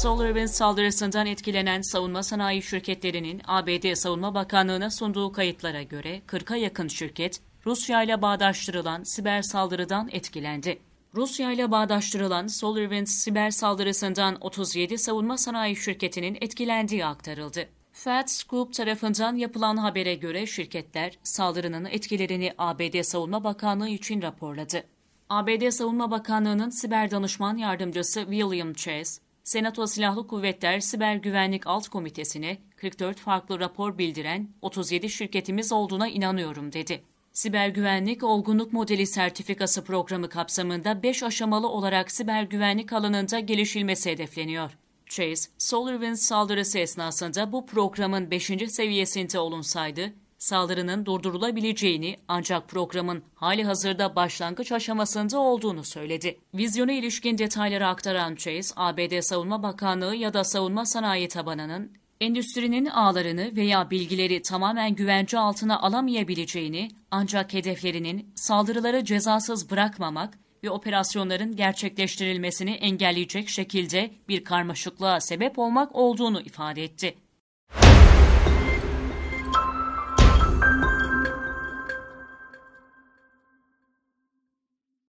SolarWinds saldırısından etkilenen savunma sanayi şirketlerinin ABD Savunma Bakanlığı'na sunduğu kayıtlara göre 40'a yakın şirket Rusya ile bağdaştırılan siber saldırıdan etkilendi. Rusya ile bağdaştırılan SolarWinds siber saldırısından 37 savunma sanayi şirketinin etkilendiği aktarıldı. FedScoop tarafından yapılan habere göre şirketler saldırının etkilerini ABD Savunma Bakanlığı için raporladı. ABD Savunma Bakanlığı'nın siber danışman yardımcısı William Chase, Senato Silahlı Kuvvetler Siber Güvenlik Alt Komitesi'ne 44 farklı rapor bildiren 37 şirketimiz olduğuna inanıyorum dedi. Siber Güvenlik Olgunluk Modeli Sertifikası programı kapsamında 5 aşamalı olarak siber güvenlik alanında gelişilmesi hedefleniyor. Chase, SolarWinds saldırısı esnasında bu programın 5. seviyesinde olunsaydı, saldırının durdurulabileceğini ancak programın hali hazırda başlangıç aşamasında olduğunu söyledi. Vizyona ilişkin detayları aktaran Chase, ABD Savunma Bakanlığı ya da savunma sanayi tabanının endüstrinin ağlarını veya bilgileri tamamen güvence altına alamayabileceğini ancak hedeflerinin saldırıları cezasız bırakmamak ve operasyonların gerçekleştirilmesini engelleyecek şekilde bir karmaşıklığa sebep olmak olduğunu ifade etti.